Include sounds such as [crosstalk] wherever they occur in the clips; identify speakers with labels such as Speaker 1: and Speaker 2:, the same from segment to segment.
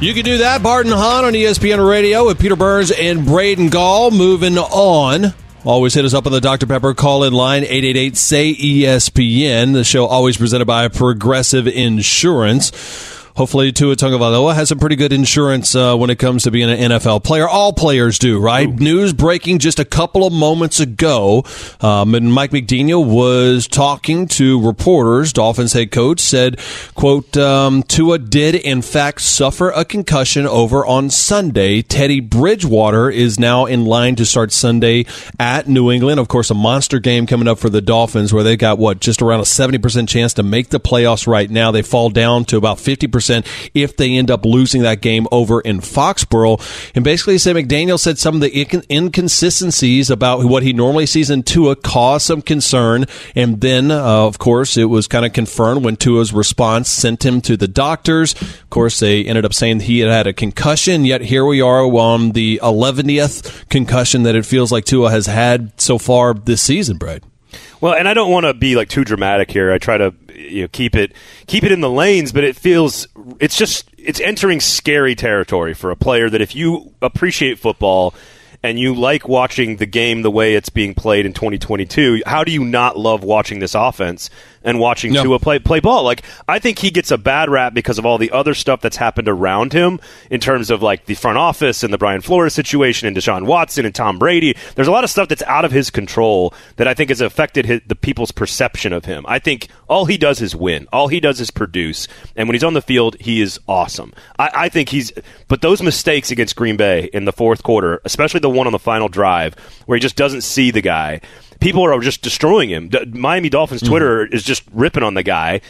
Speaker 1: You can do that. Bart and Hahn on ESPN Radio with Peter Burns and Braden Gall. Moving on. Always hit us up on the Dr. Pepper call in line 888 say ESPN. The show always presented by Progressive Insurance. Hopefully, Tua Tagovailoa has some pretty good insurance uh, when it comes to being an NFL player. All players do, right? News breaking just a couple of moments ago. Um, and Mike McDaniel was talking to reporters. Dolphins head coach said, "quote um, Tua did in fact suffer a concussion over on Sunday. Teddy Bridgewater is now in line to start Sunday at New England. Of course, a monster game coming up for the Dolphins, where they got what just around a seventy percent chance to make the playoffs. Right now, they fall down to about fifty percent if they end up losing that game over in Foxborough. And basically, said McDaniel said some of the incon- inconsistencies about what he normally sees in Tua caused some concern. And then, uh, of course, it was kind of confirmed when Tua's response sent him to the doctors. Of course, they ended up saying he had had a concussion. Yet here we are on the 11th concussion that it feels like Tua has had so far this season, Brad.
Speaker 2: Well, and I don't want to be like too dramatic here. I try to you know, keep it keep it in the lanes, but it feels it's just it's entering scary territory for a player that if you appreciate football and you like watching the game the way it's being played in 2022, how do you not love watching this offense and watching
Speaker 1: No.
Speaker 2: Tua play play ball? Like I think he gets a bad rap because of all the other stuff that's happened around him in terms of like the front office and the Brian Flores situation and Deshaun Watson and Tom Brady. There's a lot of stuff that's out of his control that I think has affected his, the people's perception of him. I think all he does is win. All he does is produce. And when he's on the field, he is awesome. I, I think he's. But those mistakes against Green Bay in the fourth quarter, especially the one on the final drive where he just doesn't see the guy, people are just destroying him. The Miami Dolphins mm-hmm. Twitter is just ripping on the guy.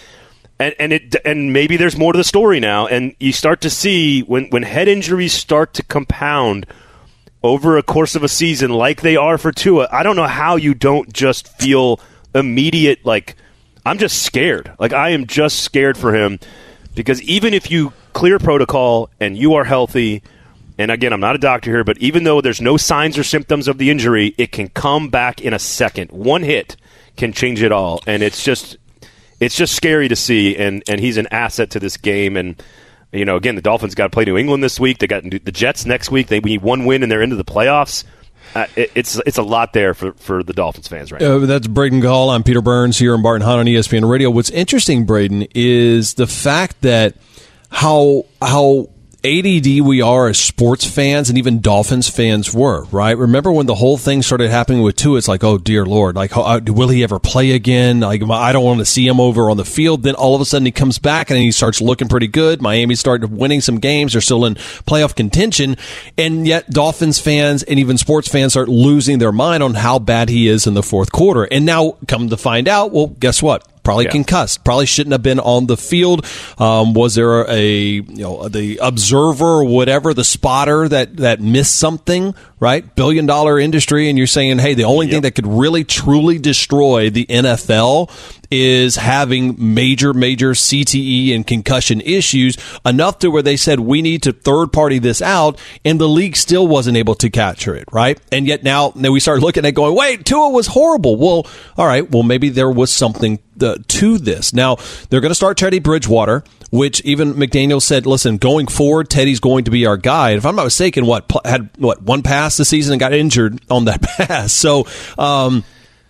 Speaker 2: And, and it and maybe there's more to the story now, and you start to see when, when head injuries start to compound over a course of a season like they are for Tua, I don't know how you don't just feel immediate like I'm just scared. Like I am just scared for him because even if you clear protocol and you are healthy and again, I'm not a doctor here, but even though there's no signs or symptoms of the injury, it can come back in a second. One hit can change it all, and it's just it's just scary to see. And and he's an asset to this game. And you know, again, the Dolphins got to play New England this week. They got the Jets next week. They need one win and they're into the playoffs. Uh, it, it's it's a lot there for, for the Dolphins fans right now.
Speaker 1: Uh, that's Braden Gall. I'm Peter Burns here in Bart and Hahn on ESPN Radio. What's interesting, Braden, is the fact that how how ADD we are as sports fans and even Dolphins fans were, right? Remember when the whole thing started happening with Tua? It's like, oh dear Lord, like, uh, will he ever play again? Like, I don't want to see him over on the field. Then all of a sudden he comes back and he starts looking pretty good. Miami started winning some games. They're still in playoff contention. And yet Dolphins fans and even sports fans start losing their mind on how bad he is in the fourth quarter. And now come to find out, well, guess what? Probably
Speaker 2: Yeah.
Speaker 1: concussed. Probably shouldn't have been on the field. Um, was there a you know the observer or whatever the spotter that that missed something? Right, billion dollar industry, and you're saying, hey, the only thing that could really truly destroy the NFL is having major major CTE and concussion issues enough to where they said we need to third party this out, and the league still wasn't able to capture it. Right, and yet now then we start looking at going, wait, Tua was horrible. Well, all right, well maybe there was something the, to this. Now, they're going to start Teddy Bridgewater, which even McDaniel said, listen, going forward, Teddy's going to be our guy. And if I'm not mistaken, what, had, what, one pass this season and got injured on that [laughs] pass. So, um,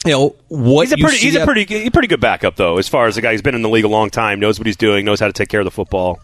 Speaker 1: you know, what
Speaker 2: He's a pretty he's a
Speaker 1: at-
Speaker 2: pretty a pretty good backup though, as far as a guy who's been in the league a long time, knows what he's doing, knows how to take care of the football.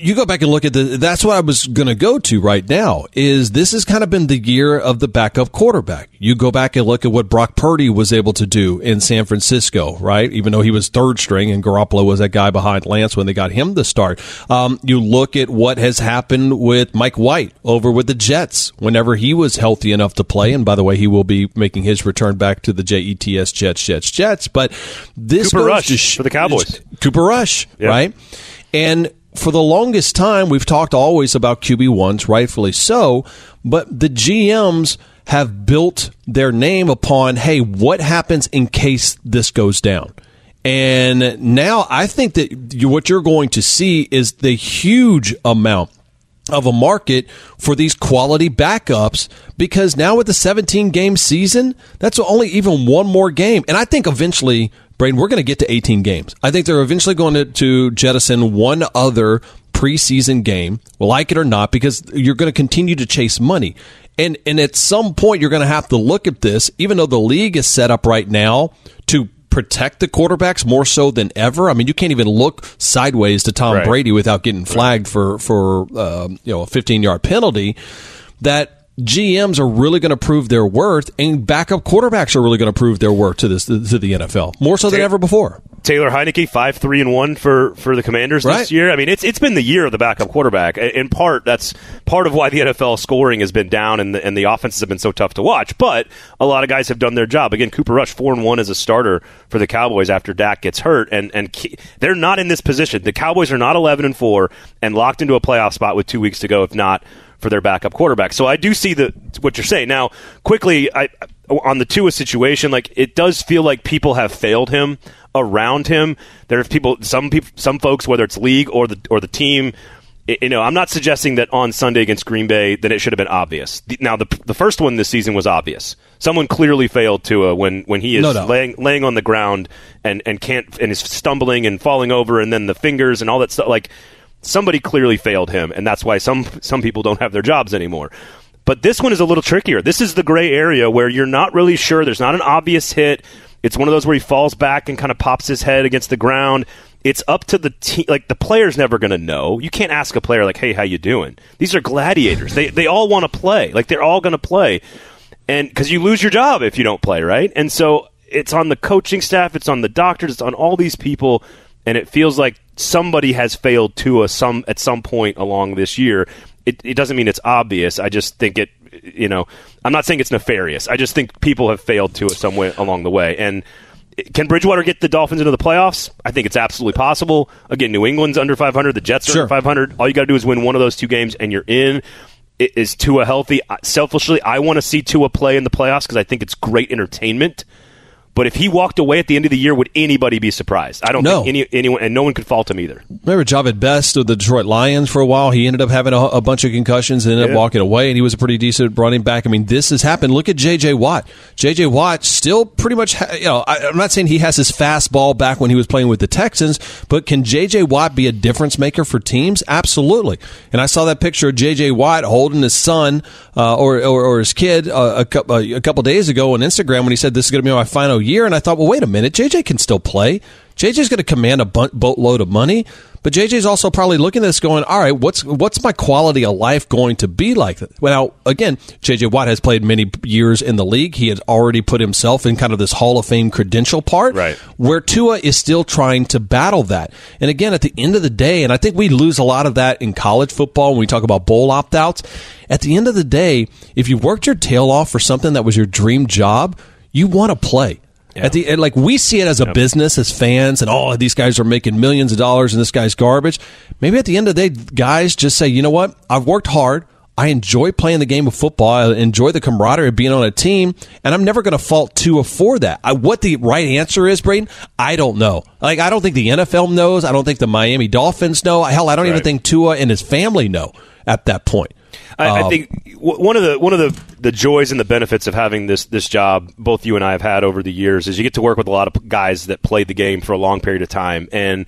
Speaker 1: You go back and look at the that's what I was going to go to right now is this has kind of been the year of the backup quarterback. You go back and look at what Brock Purdy was able to do in San Francisco, right? Even though he was third string and Garoppolo was that guy behind Lance when they got him the start. Um, you look at what has happened with Mike White over with the Jets whenever he was healthy enough to play. And by the way, he will be making his return back to the Jets, Jets, Jets, Jets. But this
Speaker 2: Cooper
Speaker 1: goes
Speaker 2: Rush
Speaker 1: to sh-
Speaker 2: for the Cowboys.
Speaker 1: Cooper Rush,
Speaker 2: Yeah.
Speaker 1: right? And for the longest time, we've talked always about QB1s, rightfully so, but the GMs have built their name upon, hey, what happens in case this goes down? And now I think that you, what you're going to see is the huge amount of a market for these quality backups because now with the 17 game season, that's only even one more game. And I think eventually, Braden, we're going to get to 18 games. I think they're eventually going to, to jettison one other preseason game, like it or not, because you're going to continue to chase money. And, and at some point, you're going to have to look at this, even though the league is set up right now to protect the quarterbacks more so than ever. I mean, you can't even look sideways to Tom
Speaker 2: Right.
Speaker 1: Brady without getting flagged for for um, you know a 15 yard penalty. That GMs are really going to prove their worth, and backup quarterbacks are really going to prove their worth to this to the NFL more so than ever before.
Speaker 2: Taylor Heinicke five three and one for for the Commanders
Speaker 1: Right.
Speaker 2: this year. I mean, it's it's been the year of the backup quarterback. In part, that's part of why the NFL scoring has been down and the, and the offenses have been so tough to watch. But a lot of guys have done their job. Again, Cooper Rush four and one as a starter for the Cowboys after Dak gets hurt, and and they're not in this position. The Cowboys are not eleven and four and locked into a playoff spot with two weeks to go. If not for their backup quarterback. So I do see the what you're saying. Now, quickly, I on the Tua situation, like it does feel like people have failed him around him. There are people, some people, some folks, whether it's league or the or the team. You know, I'm not suggesting that on Sunday against Green Bay that it should have been obvious. Now, the the first one this season was obvious. Someone clearly failed Tua when when he is
Speaker 1: No
Speaker 2: laying laying on the ground and and can't and is stumbling and falling over, and then the fingers and all that stuff. Like somebody clearly failed him, and that's why some some people don't have their jobs anymore. But this one is a little trickier. This is the gray area where you're not really sure. There's not an obvious hit. It's one of those where he falls back and kind of pops his head against the ground. It's up to the team. Like the player's never going to know. You can't ask a player like, "Hey, how you doing?" These are gladiators. They they all want to play. Like they're all going to play, and because you lose your job if you don't play, right? And so it's on the coaching staff. It's on the doctors. It's on all these people, and it feels like somebody has failed Tua some at some point along this year. It, it doesn't mean it's obvious. I just think it. You know, I'm not saying it's nefarious. I just think people have failed Tua some way along the way. And can Bridgewater get the Dolphins into the playoffs? I think it's absolutely possible. Again, New England's under 500. The Jets are
Speaker 1: Sure.
Speaker 2: under 500. All you got to do is win one of those two games, and you're in. Is Tua healthy? Selfishly, I want to see Tua play in the playoffs because I think it's great entertainment. But if he walked away at the end of the year, would anybody be surprised? I don't
Speaker 1: No.
Speaker 2: think any, anyone, and no one could fault him either.
Speaker 1: Remember Jahvid Best of the Detroit Lions for a while? He ended up having a, a bunch of concussions and ended
Speaker 2: Yeah.
Speaker 1: up walking away, and he was a pretty decent running back. I mean, this has happened. Look at J.J. Watt. J.J. Watt still pretty much, ha- you know, I, I'm not saying he has his fastball back when he was playing with the Texans, but can J.J. Watt be a difference maker for teams? Absolutely. And I saw that picture of J.J. Watt holding his son uh, or, or, or his kid uh, a, couple, a couple days ago on Instagram when he said, This is going to be my final year. And I thought, well, wait a minute. JJ can still play. JJ's going to command a boatload of money, but JJ's also probably looking at this going, all right, what's what's my quality of life going to be like? Well, again, JJ Watt has played many years in the league. He had already put himself in kind of this Hall of Fame credential part,
Speaker 2: Right.
Speaker 1: where Tua is still trying to battle that. And again, at the end of the day, and I think we lose a lot of that in college football when we talk about bowl opt outs. At the end of the day, if you worked your tail off for something that was your dream job, you want to play. At the and like we see it as a business as fans, and oh, these guys are making millions of dollars, and this guy's garbage. Maybe at the end of the day, guys just say, you know what? I've worked hard. I enjoy playing the game of football. I enjoy the camaraderie of being on a team, and I'm never going to fault Tua for that. I, what the right answer is, Braden, I don't know. Like I don't think the NFL knows. I don't think the Miami Dolphins know. Hell, I don't even think Tua and his family know at that point.
Speaker 2: I, I
Speaker 1: Um,
Speaker 2: think one of the one of the, the joys and the benefits of having this this job, both you and I have had over the years, is you get to work with a lot of guys that played the game for a long period of time, and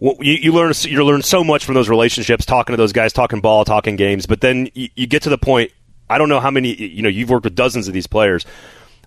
Speaker 2: you, you learn you learn so much from those relationships, talking to those guys, talking ball, talking games. But then you, you get to the point. I don't know how many you know. You've worked with dozens of these players.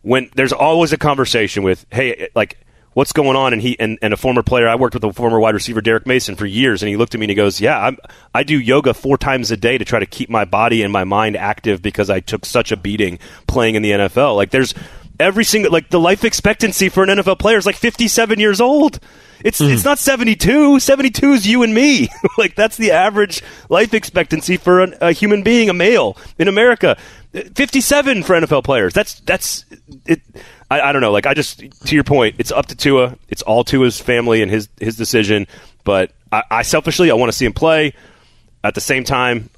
Speaker 2: When there's always a conversation with, hey, like what's going on? And he and, and a former player, I worked with a former wide receiver, Derek Mason, for years, and he looked at me and he goes, "Yeah, I'm, I do yoga four times a day to try to keep my body and my mind active because I took such a beating playing in the NFL. Like there's every single like the life expectancy for an NFL player is like 57 years old." It's
Speaker 1: Hmm.
Speaker 2: it's not 72. 72 is you and me. [laughs] like that's the average life expectancy for an, a human being, a male in America. 57 for NFL players. That's that's it. I, I don't know. Like I just to your point, it's up to Tua. It's all Tua's family and his his decision. But I, I selfishly I want to see him play. At the same time,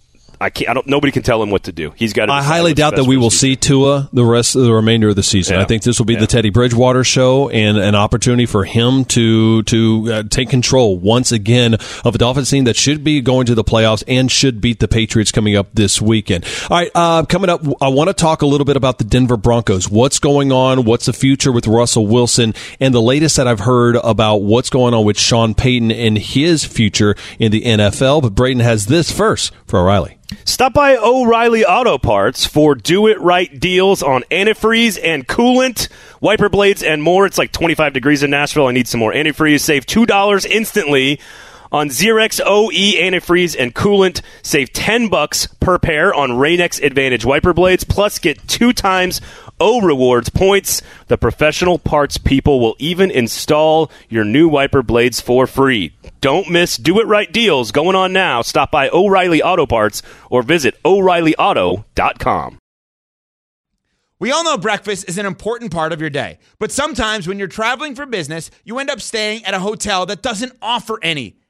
Speaker 2: I can't. I don't. Nobody can tell him what to do. He's got.
Speaker 1: I highly doubt that we will see Tua the rest of the remainder of the season.
Speaker 2: Yeah.
Speaker 1: I think this will be
Speaker 2: Yeah.
Speaker 1: the Teddy Bridgewater show and an opportunity for him to to uh, take control once again of a Dolphins team that should be going to the playoffs and should beat the Patriots coming up this weekend. All right, uh, coming up, I want to talk a little bit about the Denver Broncos. What's going on? What's the future with Russell Wilson? And the latest that I've heard about what's going on with Sean Payton and his future in the NFL. But Braden has this first for O'Reilly.
Speaker 2: Stop by O'Reilly Auto Parts for do it right deals on antifreeze and coolant, wiper blades, and more. It's like 25 degrees in Nashville. I need some more antifreeze. Save $2 instantly on Zerex OE antifreeze and coolant. Save 10 bucks per pair on Rain-X Advantage wiper blades. Plus, get two times O'Rewards points. The professional parts people will even install your new wiper blades for free. Don't miss Do It Right deals going on now. Stop by O'Reilly Auto Parts or visit O'ReillyAuto.com.
Speaker 3: We all know breakfast is an important part of your day, but sometimes when you're traveling for business, you end up staying at a hotel that doesn't offer any.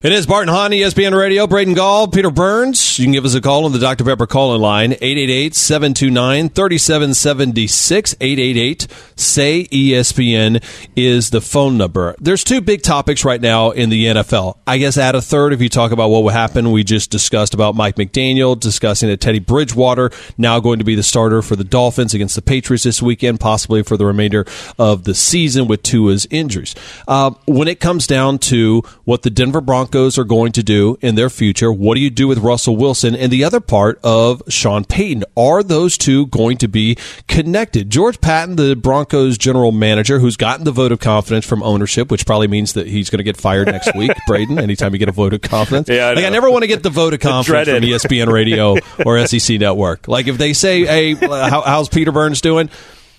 Speaker 1: It is Bart and Hahn, ESPN Radio, Braden Gall, Peter Burns. You can give us a call on the Dr. Pepper call-in line, 888-729-3776, 888-SAY ESPN is the phone number. There's two big topics right now in the NFL. I guess add a third if you talk about what would happen. We just discussed about Mike McDaniel, discussing that Teddy Bridgewater now going to be the starter for the Dolphins against the Patriots this weekend, possibly for the remainder of the season with Tua's injuries. Uh, when it comes down to what the Denver Broncos are going to do in their future, what do you do with Russell Wilson? And the other part of Sean Payton, are those two going to be connected? George Paton, the Broncos general manager, who's gotten the vote of confidence from ownership, which probably means that he's going to get fired next week, [laughs] Braden, anytime you get a vote of confidence.
Speaker 2: Yeah, I
Speaker 1: like, I never want to get the vote of [laughs] confidence from. ESPN Radio or SEC Network. Like, if they say, hey, [laughs] how, how's Peter Burns doing?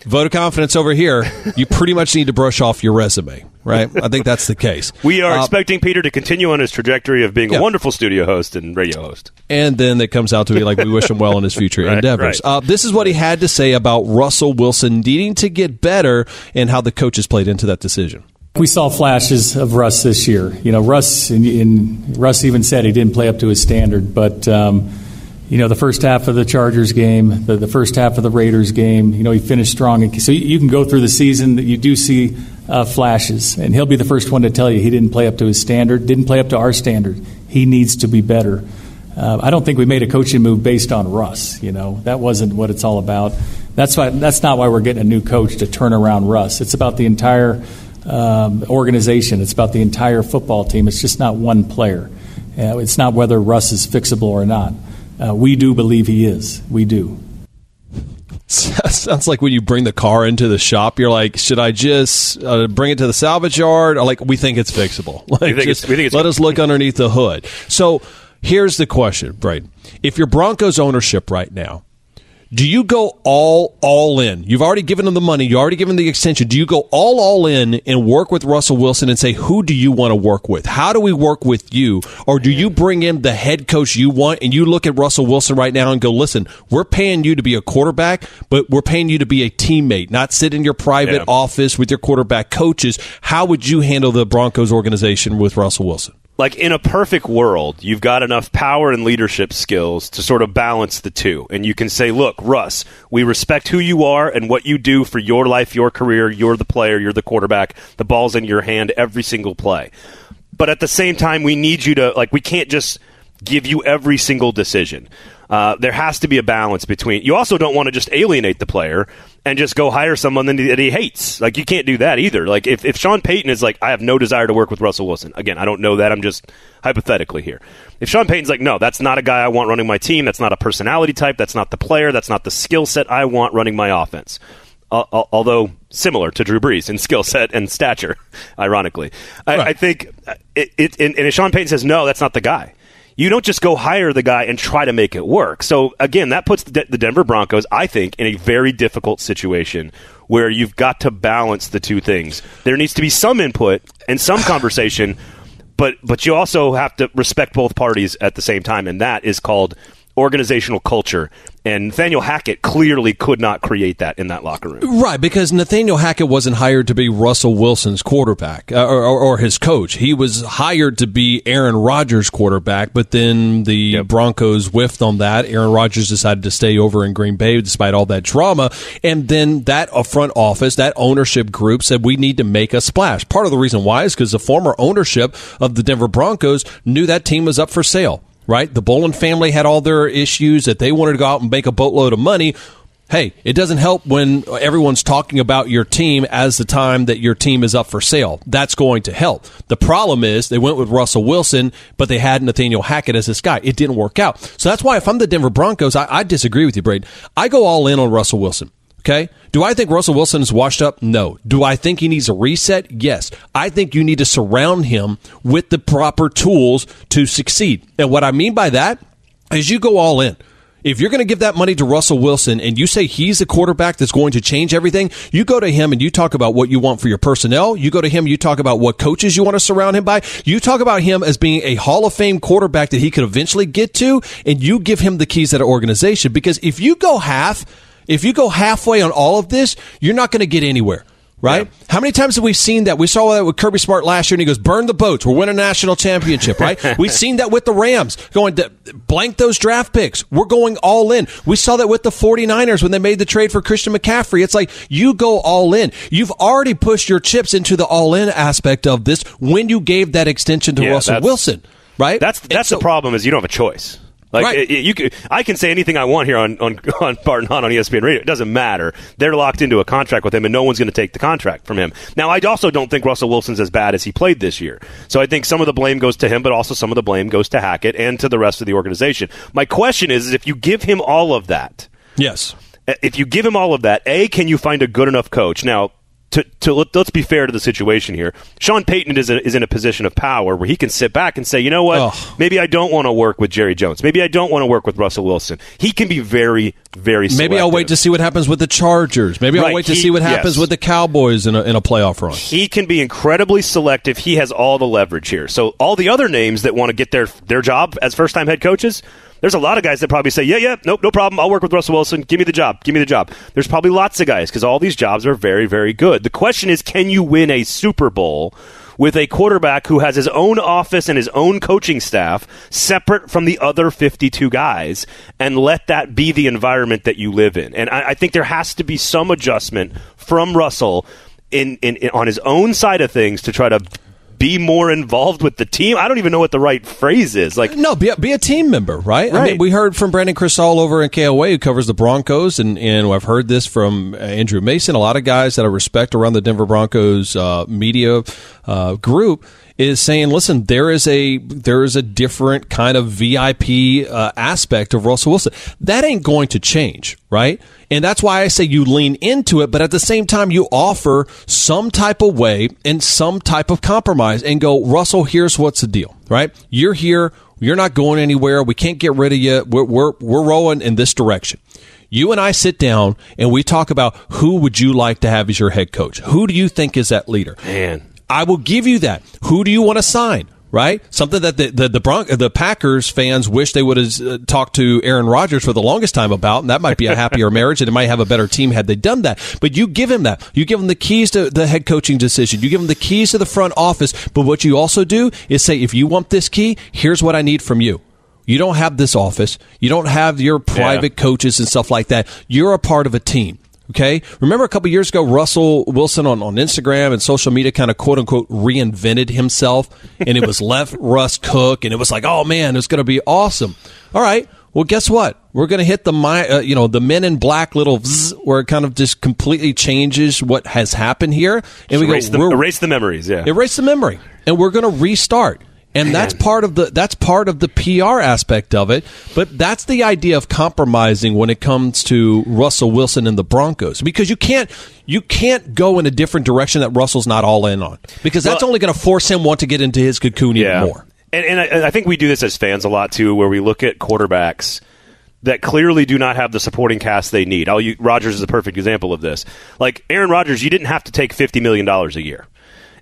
Speaker 1: Vote of confidence over here. You pretty much need to brush off your resume, right? I think that's the case.
Speaker 2: We are
Speaker 1: Uh,
Speaker 2: expecting Peter to continue on his trajectory of being
Speaker 1: Yeah.
Speaker 2: a wonderful studio host and radio host.
Speaker 1: and then it comes out to be like we wish him well in his future [laughs]
Speaker 2: Right,
Speaker 1: endeavors.
Speaker 2: right.
Speaker 1: Uh, this is what he had to say about Russell Wilson needing to get better and how the coaches played into that decision.
Speaker 4: We saw flashes of Russ this year. You know, Russ, and, and Russ even said he didn't play up to his standard. But um, you know, the first half of the Chargers game, the, the first half of the Raiders game, you know, he finished strong. So you, can go through the season that you do see uh, flashes, and he'll be the first one to tell you he didn't play up to his standard, didn't play up to our standard. He needs to be better. Uh, I don't think we made a coaching move based on Russ. You know, that wasn't what it's all about. That's why. That's not why we're getting a new coach to turn around Russ. It's about the entire um, organization. It's about the entire football team. It's just not one player. Uh, it's not whether Russ is fixable or not. Uh, we do believe he is. We do. [laughs]
Speaker 1: Sounds like when you bring the car into the shop, you're like, should I just uh, bring it to the salvage yard? Or like, we think it's fixable. [laughs] Like,
Speaker 2: think
Speaker 1: just
Speaker 2: it's- we think it's-
Speaker 1: let us look underneath the hood. So here's the question, Braden. If you're Broncos ownership right now, Do you go all all in? You've already given him the money. You already given the extension. Do you go all all in and work with Russell Wilson and say who do you want to work with? How do we work with you? Or do you bring in the head coach you want and you look at Russell Wilson right now and go, listen, we're paying you to be a quarterback, but we're paying you to be a teammate, not sit in your private
Speaker 2: Yeah.
Speaker 1: office with your quarterback coaches. How would you handle the Broncos organization with Russell Wilson?
Speaker 2: Like in a perfect world, you've got enough power and leadership skills to sort of balance the two. And you can say, look, Russ, we respect who you are and what you do for your life, your career. You're the player, you're the quarterback. The ball's in your hand every single play. But at the same time, we need you to, like, we can't just give you every single decision. Uh, there has to be a balance between. You also don't want to just alienate the player and just go hire someone that he, hates. Like you can't do that either. Like if, if Sean Payton is like, I have no desire to work with Russell Wilson. Again, I don't know that. I'm just hypothetically here. If Sean Payton's like, no, that's not a guy I want running my team. That's not a personality type. That's not the player. That's not the skill set I want running my offense. Uh, although similar to Drew Brees in skill set and stature, [laughs] ironically, I, I think it, it, and if Sean Payton says no, that's not the guy you don't just go hire the guy and try to make it work. So again, that puts the, Denver Broncos, I think, in a very difficult situation where you've got to balance the two things. There needs to be some input and some conversation, but but you also have to respect both parties at the same time, and that is called organizational culture. And Nathaniel Hackett clearly could not create that in that locker room.
Speaker 1: Right, because Nathaniel Hackett wasn't hired to be Russell Wilson's quarterback uh, or, or, or his coach. He was hired to be Aaron Rodgers' quarterback, but then the Broncos whiffed on that. Aaron Rodgers decided to stay over in Green Bay despite all that drama. And then that uh, front office, that ownership group said, we need to make a splash. Part of the reason why is because the former ownership of the Denver Broncos knew that team was up for sale right? The Bowlen family had all their issues that they wanted to go out and make a boatload of money. Hey, it doesn't help when everyone's talking about your team as the time that your team is up for sale. That's going to help. The problem is they went with Russell Wilson, but they had Nathaniel Hackett as this guy. It didn't work out. So that's why if I'm the Denver Broncos, I, I disagree with you, Braden. I go all in on Russell Wilson. Okay. Do I think Russell Wilson is washed up? No. Do I think he needs a reset? Yes. I think you need to surround him with the proper tools to succeed. And what I mean by that is you go all in. If you're going to give that money to Russell Wilson and you say he's the quarterback that's going to change everything, you go to him and you talk about what you want for your personnel. You go to him, you talk about what coaches you want to surround him by. You talk about him as being a Hall of Fame quarterback that he could eventually get to, and you give him the keys to that organization. Because if you go half, if you go halfway on all of this, you're not going to get anywhere. Right? How many times have we seen that? We saw that with Kirby Smart last year, and he goes, "Burn the boats. We're winning a national championship." Right? [laughs] We've seen that with the Rams, going to blank those draft picks. We're going all in. We saw that with the 49ers when they made the trade for Christian McCaffrey. It's like you go all in. You've already pushed your chips into the all in aspect of this when you gave that extension to
Speaker 2: Yeah,
Speaker 1: Russell Wilson. Right?
Speaker 2: That's that's
Speaker 1: so-
Speaker 2: the problem is you don't have a choice. Like
Speaker 1: Right.
Speaker 2: it- it- you, can, I can say anything I want here on on [laughs] on Bart and Hahn on ESPN Radio. It doesn't matter. They're locked into a contract with him, and no one's going to take the contract from him. Now, I also don't think Russell Wilson's as bad as he played this year. So I think some of the blame goes to him, but also some of the blame goes to Hackett and to the rest of the organization. My question is, is if you give him all of that,
Speaker 1: Yes.
Speaker 2: if you give him all of that, A, can you find a good enough coach? Now, to, to let, us be fair to the situation here. Sean Payton is, a, is in a position of power where he can sit back and say, you know what?
Speaker 1: Ugh.
Speaker 2: Maybe I don't want to work with Jerry Jones. Maybe I don't want to work with Russell Wilson. He can be very, very
Speaker 1: Maybe I'll wait to see what happens with the Chargers. Maybe I'll
Speaker 2: Right,
Speaker 1: wait to
Speaker 2: he-
Speaker 1: see what happens
Speaker 2: yes.
Speaker 1: with the Cowboys in a, in a playoff run.
Speaker 2: he can be incredibly selective. He has all the leverage here. So all the other names that want to get their their job as first time head coaches, there's a lot of guys that probably say, "Yeah, yeah, nope, no problem. I'll work with Russell Wilson. Give me the job. Give me the job." There's probably lots of guys because all these jobs are very, very good. The question is, can you win a Super Bowl? With a quarterback who has his own office and his own coaching staff separate from the other 52 guys, and let that be the environment that you live in. And I, I think there has to be some adjustment from Russell in, in, in on his own side of things to try to be more involved with the team. I don't even know what the right phrase is. Like
Speaker 1: No, be a, be a team member, right? right. I mean, we heard from Brandon Krisztal over in KOA who covers the Broncos, and, and I've heard this from uh, Andrew Mason, a lot of guys that I respect around the Denver Broncos uh, media uh, group is saying, listen, there is a there is a different kind of VIP uh, aspect of Russell Wilson. That ain't going to change, right? And that's why I say you lean into it, but at the same time, you offer some type of way and some type of compromise and go, Russell, here's what's the deal, right? You're here. You're not going anywhere. We can't get rid of you. We're, we're, we're rolling in this direction. You and I sit down and we talk about who would you like to have as your head coach? Who do you think is that leader?
Speaker 2: Man.
Speaker 1: I will give you that. Who do you want to sign? Right, something that the the the, Bron- the Packers fans wish they would have uh, talked to Aaron Rodgers for the longest time about, and that might be a happier [laughs] marriage, and it might have a better team had they done that. But you give him that, you give him the keys to the head coaching decision, you give him the keys to the front office. But what you also do is say, if you want this key, here's what I need from you. You don't have this office. You don't have your private
Speaker 2: Yeah.
Speaker 1: coaches and stuff like that. You're a part of a team. Okay. Remember a couple years ago, Russell Wilson on, on Instagram and social media kind of quote unquote reinvented himself and it was [laughs] left Russ Cook and it was like, oh man, it's going to be awesome. All right. Well, guess what? We're going to hit the my, uh, you know, the men in black little zzz, where it kind of just completely changes what has happened here. And we
Speaker 2: erase,
Speaker 1: go,
Speaker 2: the, erase the memories. Yeah.
Speaker 1: erase the memory and we're going to restart and that's part of the that's part of the PR aspect of it but that's the idea of compromising when it comes to Russell Wilson and the Broncos because you can't you can't go in a different direction that Russell's not all in on because that's
Speaker 2: Well-
Speaker 1: only going to force him want to get into his cocoon even more
Speaker 2: And, and I, I think we do this as fans a lot too, where we look at quarterbacks that clearly do not have the supporting cast they need. I'll, Rodgers is a perfect example of this. Like Aaron Rodgers, you didn't have to take fifty million dollars a year.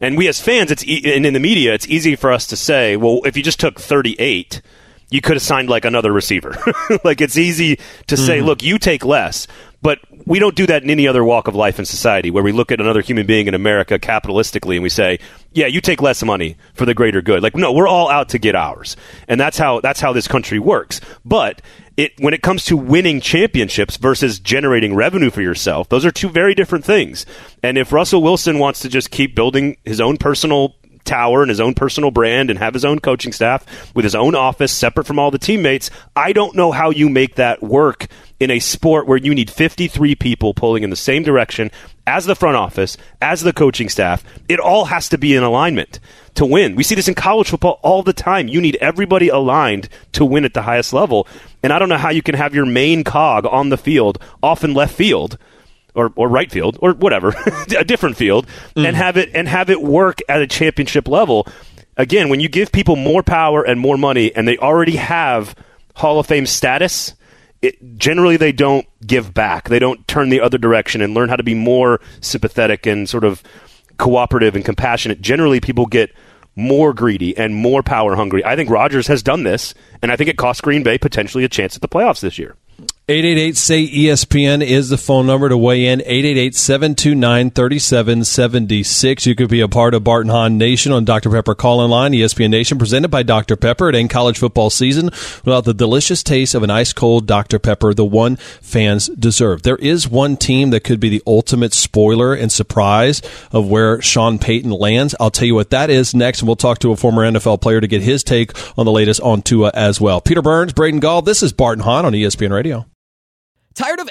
Speaker 2: And we as fans, it's e- and in the media, it's easy for us to say, well, if you just took thirty-eight, you could have signed like another receiver. [laughs] like it's easy to say, mm-hmm. look, you take less. But we don't do that in any other walk of life in society where we look at another human being in America capitalistically and we say, yeah, you take less money for the greater good. Like, no, we're all out to get ours. And that's how, that's how this country works. But it, when it comes to winning championships versus generating revenue for yourself, those are two very different things. And if Russell Wilson wants to just keep building his own personal tower and his own personal brand and have his own coaching staff with his own office separate from all the teammates. I don't know how you make that work in a sport where you need 53 people pulling in the same direction as the front office, as the coaching staff. It all has to be in alignment to win. We see this in college football all the time. You need everybody aligned to win at the highest level. And I don't know how you can have your main cog on the field off in left field or, or right field or whatever, [laughs] a different field, and mm-hmm. have it and have it work at a championship level. Again, when you give people more power and more money, and they already have Hall of Fame status, it, generally they don't give back. They don't turn the other direction and learn how to be more sympathetic and sort of cooperative and compassionate. Generally, people get more greedy and more power hungry. I think Rodgers has done this, and I think it cost Green Bay potentially a chance at the playoffs this year.
Speaker 1: 888 say ESPN is the phone number to weigh in. 888 729 3776. You could be a part of Bart and Hahn Nation on Dr. Pepper call in line. ESPN Nation presented by Dr. Pepper. It ain't college football season without the delicious taste of an ice cold Dr. Pepper, the one fans deserve. There is one team that could be the ultimate spoiler and surprise of where Sean Payton lands. I'll tell you what that is next, and we'll talk to a former NFL player to get his take on the latest on Tua as well. Peter Burns, Braden Gall, this is Bart and Hahn on ESPN Radio.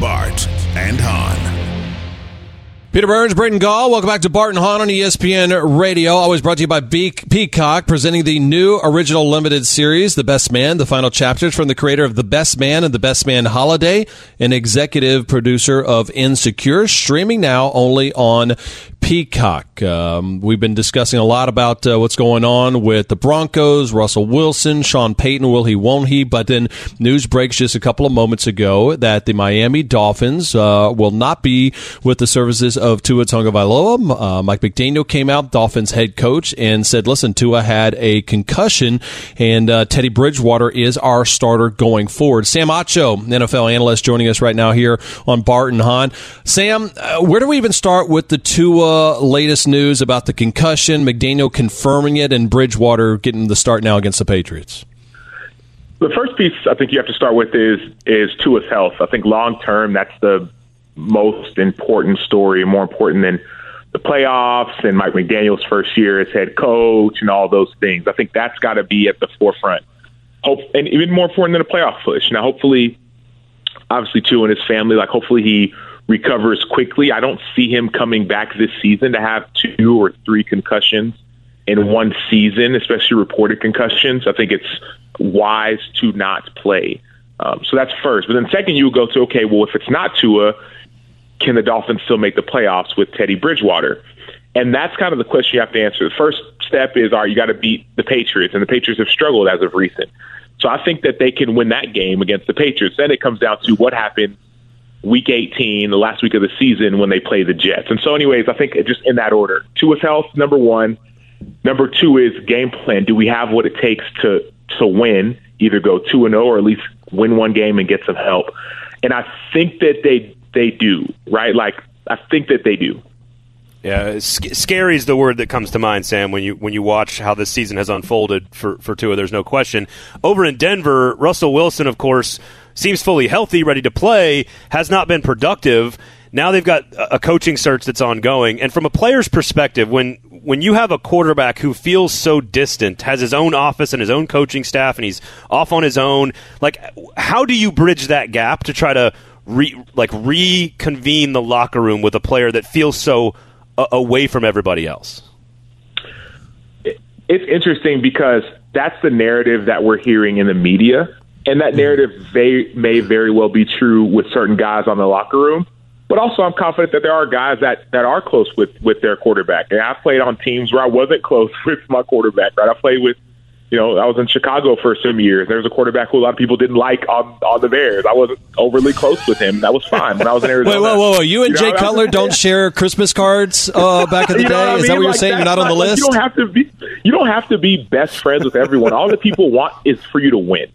Speaker 5: Bart and Hahn.
Speaker 1: Peter Burns, Braden Gall, welcome back to Bart and Hahn on E ESPN Radio. Always brought to you by Be- Peacock, presenting the new original limited series, The Best Man, the final chapters from the creator of The Best Man and The Best Man Holiday, and executive producer of Insecure, streaming now only on Peacock. Um, we've been discussing a lot about uh, what's going on with the Broncos, Russell Wilson, Sean Payton. Will he? Won't he? But then news breaks just a couple of moments ago that the Miami Dolphins uh, will not be with the services of Tua Tagovailoa. Uh, Mike McDaniel came out, Dolphins head coach, and said, "Listen, Tua had a concussion, and uh, Teddy Bridgewater is our starter going forward." Sam Acho, NFL analyst, joining us right now here on Bart and Hahn. Sam, uh, where do we even start with the Tua latest news about the concussion, McDaniel confirming it, and Bridgewater getting the start now against the Patriots?
Speaker 6: The first piece I think you have to start with is is Tua's health. I think long term that's the most important story, more important than the playoffs and Mike McDaniel's first year as head coach and all those things. I think that's got to be at the forefront. Hope and even more important than a playoff push. Now, hopefully, obviously, Tua and his family, like hopefully he recovers quickly. I don't see him coming back this season to have two or three concussions in one season, especially reported concussions. I think it's wise to not play. Um, so that's first. But then second, you would go to okay, well, if it's not Tua, can the Dolphins still make the playoffs with Teddy Bridgewater? And that's kind of the question you have to answer. The first step is, all right, you got to beat the Patriots, and the Patriots have struggled as of recent. So I think that they can win that game against the Patriots. Then it comes down to what happens week 18, the last week of the season when they play the Jets. And so, anyways, I think just in that order. Tua's health, number one. Number two is game plan. Do we have what it takes to to win? Either go two and zero, or at least win one game and get some help. And I think that they they do right. Like I think that they do.
Speaker 2: Yeah, sc- scary is the word that comes to mind, Sam. When you when you watch how this season has unfolded for for Tua, there's no question. Over in Denver, Russell Wilson, of course, seems fully healthy, ready to play, has not been productive. Now they've got a coaching search that's ongoing, and from a player's perspective, when when you have a quarterback who feels so distant, has his own office and his own coaching staff, and he's off on his own, like how do you bridge that gap to try to re, like reconvene the locker room with a player that feels so uh, away from everybody else?
Speaker 6: It's interesting because that's the narrative that we're hearing in the media, and that narrative may, may very well be true with certain guys on the locker room. But also, I'm confident that there are guys that, that are close with, with their quarterback. And I played on teams where I wasn't close [laughs] with my quarterback. Right, I played with you know, I was in Chicago for some years. There was a quarterback who a lot of people didn't like on, on the Bears. I wasn't overly close with him. That was fine when I was in Arizona.
Speaker 1: Wait, whoa, whoa, whoa! You and
Speaker 6: You
Speaker 1: Jay
Speaker 6: what I'm
Speaker 1: Cutler don't share Christmas cards uh, back in the [laughs] day.
Speaker 6: I
Speaker 1: Is that
Speaker 6: mean?
Speaker 1: what you're saying? You're not on the
Speaker 6: like-
Speaker 1: list.
Speaker 6: You don't have to be. You don't have to be best friends with everyone. All that people want is for you to win.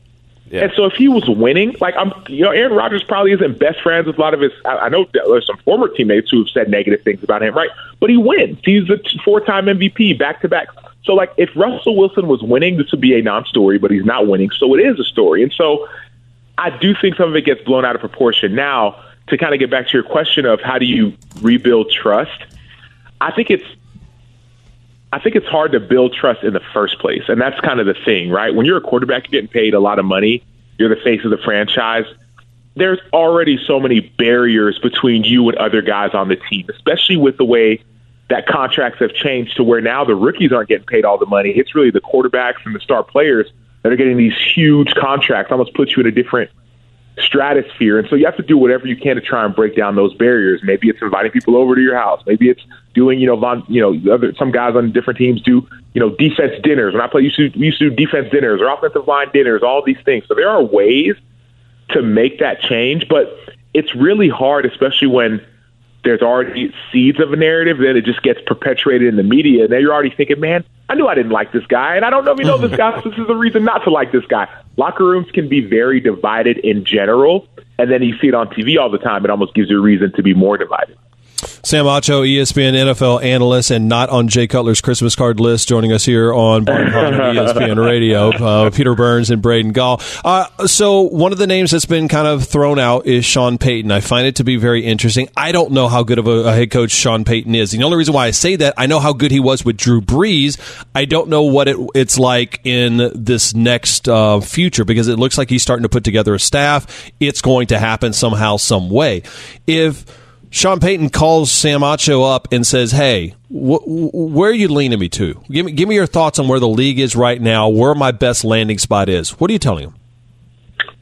Speaker 6: And so if he was winning, like I'm, you know, Aaron Rodgers probably isn't best friends with a lot of his. I, I know there's some former teammates who have said negative things about him, right? But he wins. He's a four-time MVP, back-to-back. So, like, if Russell Wilson was winning, this would be a non-story. But he's not winning, so it is a story. And so, I do think some of it gets blown out of proportion. Now, to kind of get back to your question of how do you rebuild trust, I think it's I think it's hard to build trust in the first place. And that's kind of the thing, right? When you're a quarterback, you're getting paid a lot of money, you're the face of the franchise. There's already so many barriers between you and other guys on the team, especially with the way that contracts have changed to where now the rookies aren't getting paid all the money. It's really the quarterbacks and the star players that are getting these huge contracts, almost put you in a different stratosphere. And so you have to do whatever you can to try and break down those barriers. Maybe it's inviting people over to your house. Maybe it's doing, you know, von, you know, other some guys on different teams do, you know, defense dinners. When I play, used to used to do defense dinners or offensive line dinners. All these things. So there are ways to make that change, but it's really hard, especially when there's already seeds of a narrative, then it just gets perpetuated in the media. And then you're already thinking, man, I knew I didn't like this guy, and I don't know if you know this guy. [laughs] So this is a reason not to like this guy. Locker rooms can be very divided in general, and then you see it on TV all the time. It almost gives you a reason to be more divided.
Speaker 1: Sam Acho, ESPN NFL analyst, and not on Jay Cutler's Christmas card list, joining us here on on E ESPN [laughs] Radio. Uh, Peter Burns and Braden Gall. Uh, so one of the names that's been kind of thrown out is Sean Payton. I find it to be very interesting. I don't know how good of a, a head coach Sean Payton is. The only reason why I say that, I know how good he was with Drew Brees. I don't know what it, it's like in this next uh, future because it looks like he's starting to put together a staff. It's going to happen somehow, some way. If Sean Payton calls Sam Acho up and says, "Hey, wh- wh- where are you leaning me to? Give me, give me your thoughts on where the league is right now, where my best landing spot is. What are you telling him?"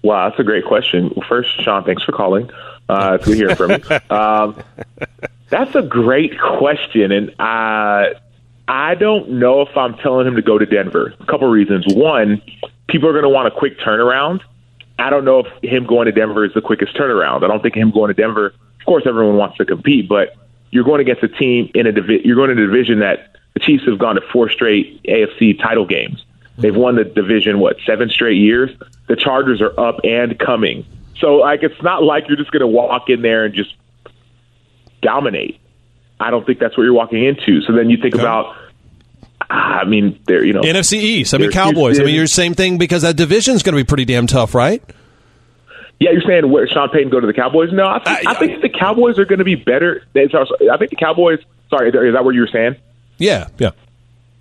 Speaker 6: Wow, that's a great question. First, Sean, thanks for calling. Uh, it's good hearing from you. [laughs] Um, That's a great question, and uh, I don't know if I'm telling him to go to Denver. A couple reasons. One, people are going to want a quick turnaround. I don't know if him going to Denver is the quickest turnaround. I don't think him going to Denver. Of course, everyone wants to compete, but you're going against a team in a divi- you're going in a division that the Chiefs have gone to four straight AFC title games. They've won the division what seven straight years. The Chargers are up and coming. So like it's not like you're just going to walk in there and just dominate. I don't think that's what you're walking into. So then you think about ah, I mean, they're you know
Speaker 1: NFC East. I mean, Cowboys. I mean, you're the same thing because that division's going to be pretty damn tough, right?
Speaker 6: Yeah, you're saying where Sean Payton go to the Cowboys? No, I think, I think the Cowboys are going to be better. I think the Cowboys. Sorry, is that what you were saying?
Speaker 1: Yeah, yeah.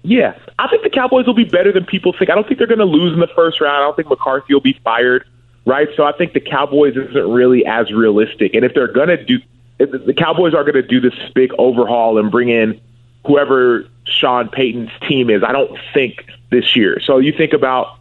Speaker 6: Yeah, I think the Cowboys will be better than people think. I don't think they're going to lose in the first round. I don't think McCarthy will be fired, right? So I think the Cowboys isn't really as realistic. And if they're going to do, if the Cowboys are going to do this big overhaul and bring in whoever Sean Payton's team is, I don't think this year. So you think about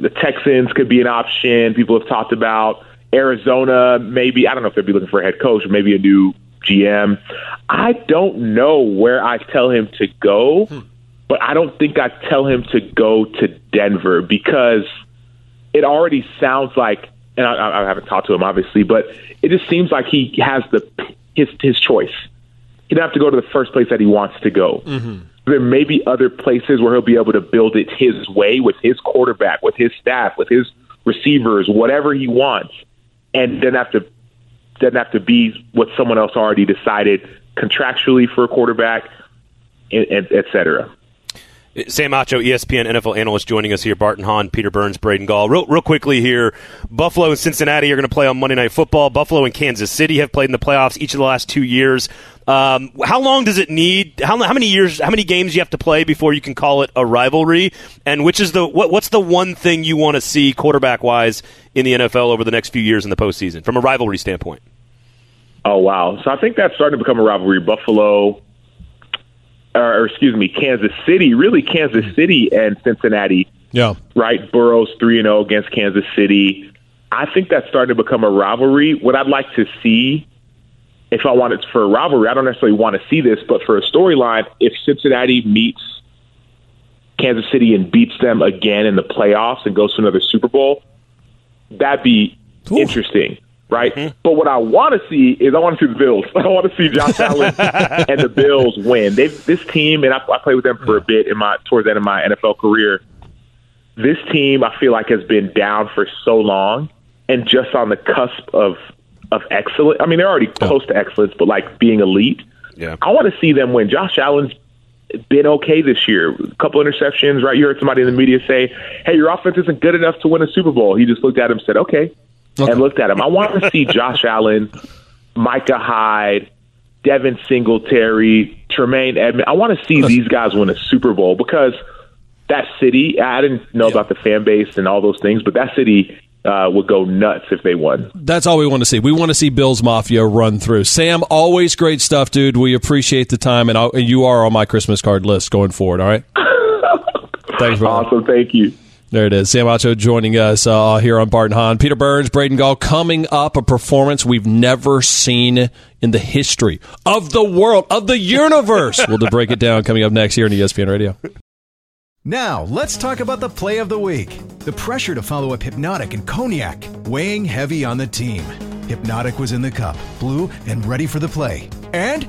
Speaker 6: the Texans could be an option. People have talked about Arizona, maybe. I don't know if they'd be looking for a head coach or maybe a new GM. I don't know where I tell him to go, hmm. but I don't think I tell him to go to Denver because it already sounds like, and I, I haven't talked to him obviously, but it just seems like he has the his his choice. He doesn't have to go to the first place that he wants to go mm-hmm. There may be other places where he'll be able to build it his way with his quarterback, with his staff, with his receivers, whatever he wants, and then have to doesn't have to be what someone else already decided contractually for a quarterback, and, and et cetera.
Speaker 2: Sam Acho, ESPN NFL analyst, joining us here. Bart and Hahn, Peter Burns, Braden Gall. Real, real quickly here, Buffalo and Cincinnati are going to play on Monday Night Football. Buffalo and Kansas City have played in the playoffs each of the last two years. Um, how long does it need? How, how many years? How many games you have to play before you can call it a rivalry? And which is the what, what's the one thing you want to see quarterback wise in the NFL over the next few years in the postseason from a rivalry standpoint?
Speaker 6: Oh wow! So I think that's starting to become a rivalry. Buffalo, or, or excuse me, Kansas City. Really, Kansas City and Cincinnati.
Speaker 1: Yeah.
Speaker 6: Right. Burrow's three and zero against Kansas City. I think that's starting to become a rivalry. What I'd like to see, if I wanted for a rivalry, I don't necessarily want to see this, but for a storyline, if Cincinnati meets Kansas City and beats them again in the playoffs and goes to another Super Bowl, that'd be interesting, right? Mm-hmm. But what I want to see is I want to see the Bills. [laughs] I want to see Josh Allen [laughs] and the Bills win. They this team, and I, I played with them for a bit in my towards the end of my NFL career. This team, I feel like, has been down for so long and just on the cusp of of excellence. I mean, they're already close to excellence, but like being elite.
Speaker 2: Yeah.
Speaker 6: I want to see them win. Josh Allen's been okay this year. A couple interceptions, right? You heard somebody in the media say, "Hey, your offense isn't good enough to win a Super Bowl." He just looked at him, and said, "Okay," and looked at him. I want to see Josh [laughs] Allen, Micah Hyde, Devin Singletary, Tremaine Edmond. I want to see these guys win a Super Bowl because that city. I didn't know about the fan base and all those things, but that city uh, would go nuts if they won.
Speaker 1: That's all we want to see. We want to see Bills Mafia run through. Sam, always great stuff, dude. We appreciate the time, and, I'll, and you are on my Christmas card list going forward. All right. [laughs] Thanks, brother.
Speaker 6: Awesome. Thank you.
Speaker 1: There it is. Sam Acho joining us uh, here on Bart and Hahn. Peter Burns, Braden Gall coming up, a performance we've never seen in the history of the world, of the universe. we'll break it down coming up next here on ESPN Radio.
Speaker 7: Now, let's talk about the play of the week. The pressure to follow up Hypnotic and Cognac, weighing heavy on the team. Hypnotic was in the cup, blue, and ready for the play. And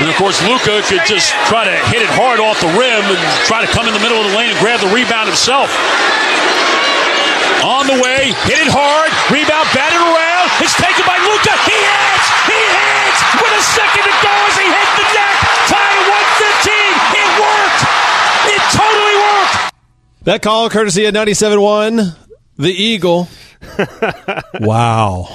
Speaker 8: And of course, Luka could just try to hit it hard off the rim and try to come in the middle of the lane and grab the rebound himself. On the way, hit it hard, rebound batted around. It's taken by Luka. He hits! He hits! With a second to go as he hits the net. Tie 115. It worked! It totally worked!
Speaker 1: That call, courtesy of 97.1, the Eagle. [laughs] wow.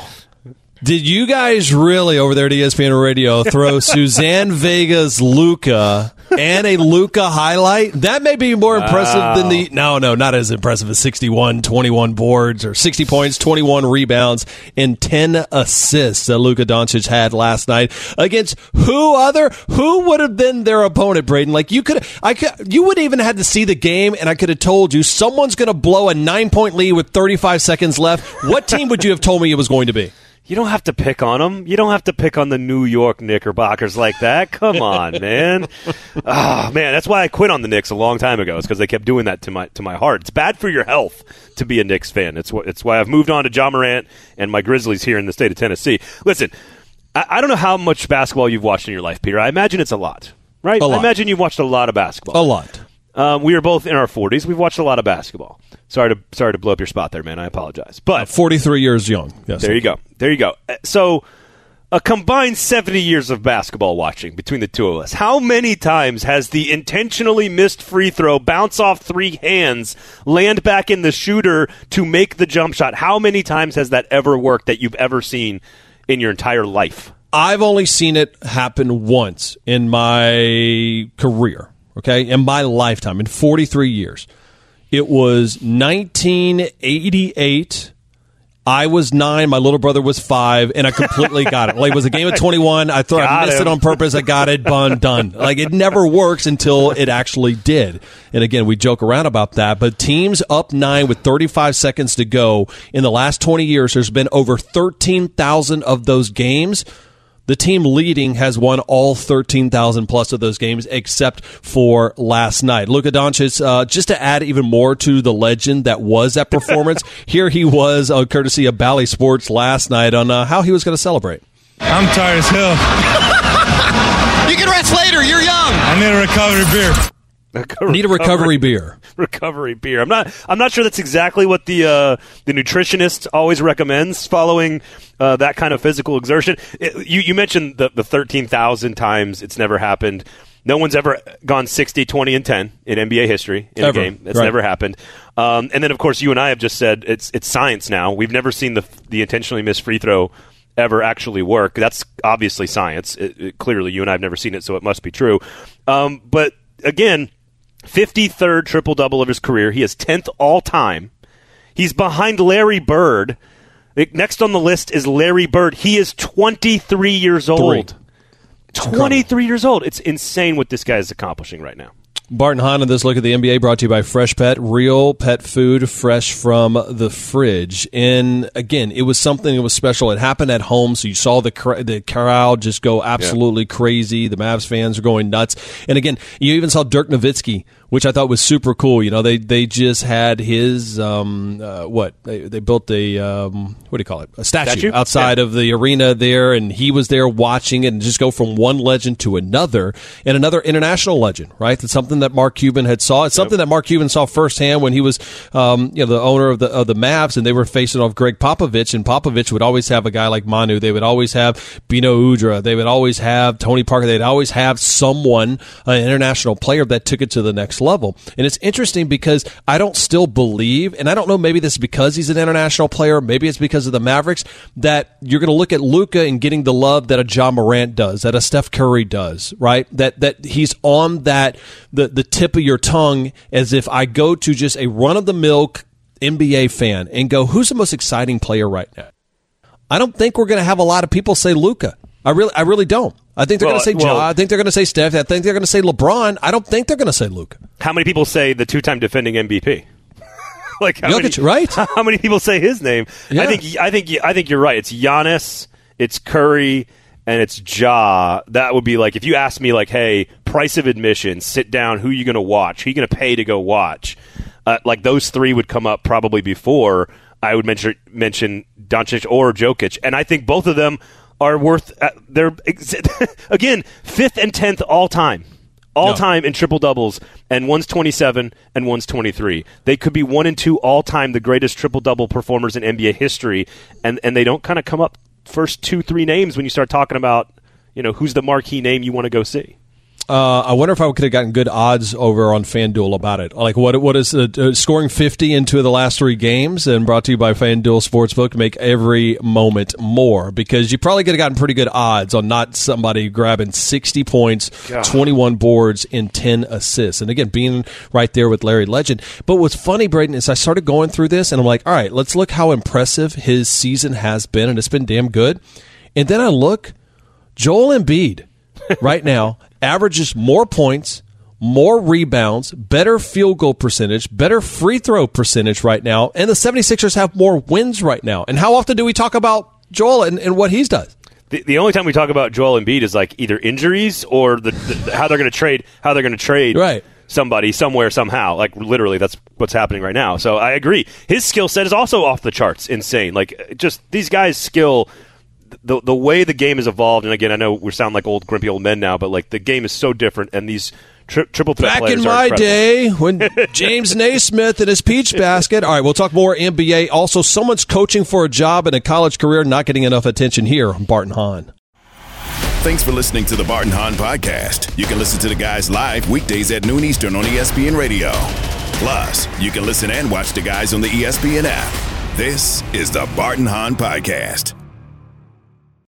Speaker 1: Did you guys really over there at ESPN Radio throw [laughs] Suzanne Vega's Luka and a Luka highlight? That may be more impressive than the no, no, not as impressive as 61, 21 boards or 60 points, 21 rebounds, and 10 assists that Luka Doncic had last night against who other who would have been their opponent, Braden? Like you could I could you wouldn't even had to see the game and I could have told you someone's gonna blow a nine point lead with 35 seconds left. What team would you have told me it was going to be?
Speaker 2: You don't have to pick on them. You don't have to pick on the New York Knickerbockers like that. Come [laughs] on, man. Oh, man, that's why I quit on the Knicks a long time ago. It's because they kept doing that to my to my heart. It's bad for your health to be a Knicks fan. It's wh- it's why I've moved on to Ja Morant and my Grizzlies here in the state of Tennessee. Listen, I, I don't know how much basketball you've watched in your life, Peter. I imagine it's a lot, right?
Speaker 1: A lot.
Speaker 2: I imagine you've watched a lot of basketball.
Speaker 1: A lot.
Speaker 2: Um, we are both in our 40s. We've watched a lot of basketball. Sorry to sorry to blow up your spot there, man. I apologize. But
Speaker 1: 43 years young. Yes.
Speaker 2: there you go. There you go. Uh, So, a combined 70 years of basketball watching between the two of us. How many times has the intentionally missed free throw bounce off three hands, land back in the shooter to make the jump shot? How many times has that ever worked that you've ever seen in your entire life?
Speaker 1: I've only seen it happen once in my career, okay, in my lifetime, in 43 years. It was 1988. I was nine. My little brother was five, and I completely got it. Like it was a game of [laughs] twenty-one. I thought I missed
Speaker 2: him.
Speaker 1: it on purpose. I got it. Done. Done. Like it never works until it actually did. And again, we joke around about that, but teams up nine with thirty-five seconds to go in the last twenty years. There's been over thirteen thousand of those games. The team leading has won all 13,000 plus of those games except for last night. Luka Doncic, uh, just to add even more to the legend that was that performance, [laughs] here he was, uh, courtesy of Bally Sports last night on uh, how he was going to celebrate.
Speaker 9: I'm tired as hell. [laughs]
Speaker 10: You can rest later. You're young.
Speaker 9: I need a recovery beer. [laughs]
Speaker 1: Need a recovery beer. [laughs]
Speaker 2: recovery beer. I'm not. I'm not sure that's exactly what the uh, the nutritionist always recommends following uh, that kind of physical exertion. It- you you mentioned the the thirteen thousand times it's never happened. No one's ever gone 60, 20, and 10 in NBA history in
Speaker 1: Ever.
Speaker 2: a game. That's
Speaker 1: Right.
Speaker 2: never happened. Um, and then, of course, you and I have just said it's it's science now. We've never seen the the intentionally missed free throw ever actually work. That's obviously science. It, it- clearly, you and I have never seen it, so it must be true. Um, but again, 53rd triple double of his career. He is 10th all time. He's behind Larry Bird. Next on the list is Larry Bird. He is 23 years old. 23 years old. It's insane what this guy is accomplishing right now.
Speaker 1: Bart and Hahn and this look at the NBA brought to you by Freshpet, real pet food fresh from the fridge. And again, it was something that was special. It happened at home, so you saw the cr- the crowd just go absolutely crazy. The Mavs fans are going nuts. And again, you even saw Dirk Nowitzki, which I thought was super cool. You know, they they just had his um uh, what they, they built a um what do you call it a statue,
Speaker 2: Statue?
Speaker 1: outside of the arena there, and he was there watching it and just go from one legend to another and another international legend. Right, it's something that Mark Cuban had saw. It's something that Mark Cuban saw firsthand when he was um you know the owner of the of the Mavs, and they were facing off Gregg Popovich, and Popovich would always have a guy like Manu. They would always have Beno Udrih. They would always have Tony Parker. They'd always have someone, an international player that took it to the next level. And it's interesting because I don't still believe, and I don't know, maybe this is because he's an international player, maybe it's because of the Mavericks, that you're going to look at Luka and getting the love that a Ja Morant does, that a Steph Curry does, right? That that he's on that the the tip of your tongue as if I go to just a run of the mill NBA fan and go, who's the most exciting player right now? I don't think we're going to have a lot of people say Luka. I really, I really don't. I think they're
Speaker 2: Well,
Speaker 1: going to say
Speaker 2: well-
Speaker 1: Ja. I think they're going to say Steph. I think they're going to say LeBron. I don't think they're going to say Luke.
Speaker 2: How many people say the two-time defending MVP? [laughs] like how
Speaker 1: Jokic,
Speaker 2: many,
Speaker 1: right? [laughs]
Speaker 2: How many people say his name?
Speaker 1: Yeah.
Speaker 2: I think I think I think you're right. It's Giannis, it's Curry, and it's Ja. That would be like if you asked me like, hey, price of admission, sit down, who are you going to watch? Who you going to pay to go watch? Uh, like those three would come up probably before I would mention mention Doncic or Jokic, and I think both of them are worth. Uh, they're ex- [laughs] again fifth and tenth all time all
Speaker 1: No.
Speaker 2: time in triple doubles, and one's 27 and one's 23. They could be one and two all time, the greatest triple double performers in NBA history, and and they don't kind of come up first two three names when you start talking about you know who's the marquee name you want to go see.
Speaker 1: Uh, I wonder if I could have gotten good odds over on FanDuel about it. Like, what what is uh, scoring 50 into the last three games and brought to you by FanDuel Sportsbook make every moment more because you probably could have gotten pretty good odds on not somebody grabbing 60 points,
Speaker 2: God.
Speaker 1: 21 boards, and 10 assists. And again, being right there with Larry Legend. But what's funny, Braden, is I started going through this and I'm like, all right, let's look how impressive his season has been, and it's been damn good. And then I look, Joel Embiid right now averages more points, more rebounds, better field goal percentage, better free throw percentage right now, and the 76ers have more wins right now. And how often do we talk about Joel and, and what he's done?
Speaker 2: The, the only time we talk about Joel Embiid is like either injuries or the, the how they're going to trade how they're going to trade
Speaker 1: right.
Speaker 2: somebody somewhere somehow. Like literally, that's what's happening right now. So I agree. His skill set is also off the charts, insane. Like just these guys' skill. The, the way the game has evolved, and again, I know we sound like old grumpy old men now, but like the game is so different, and these tri- triple threat
Speaker 1: Back
Speaker 2: players
Speaker 1: in my
Speaker 2: incredible.
Speaker 1: day, when [laughs] James Naismith and his peach basket. All right, we'll talk more NBA. Also, someone's coaching for a job in a college career, not getting enough attention here on Bart and Hahn.
Speaker 5: Thanks for listening to the Bart and Hahn Podcast. You can listen to the guys live weekdays at noon Eastern on ESPN Radio. Plus, you can listen and watch the guys on the ESPN app. This is the Bart and Hahn Podcast.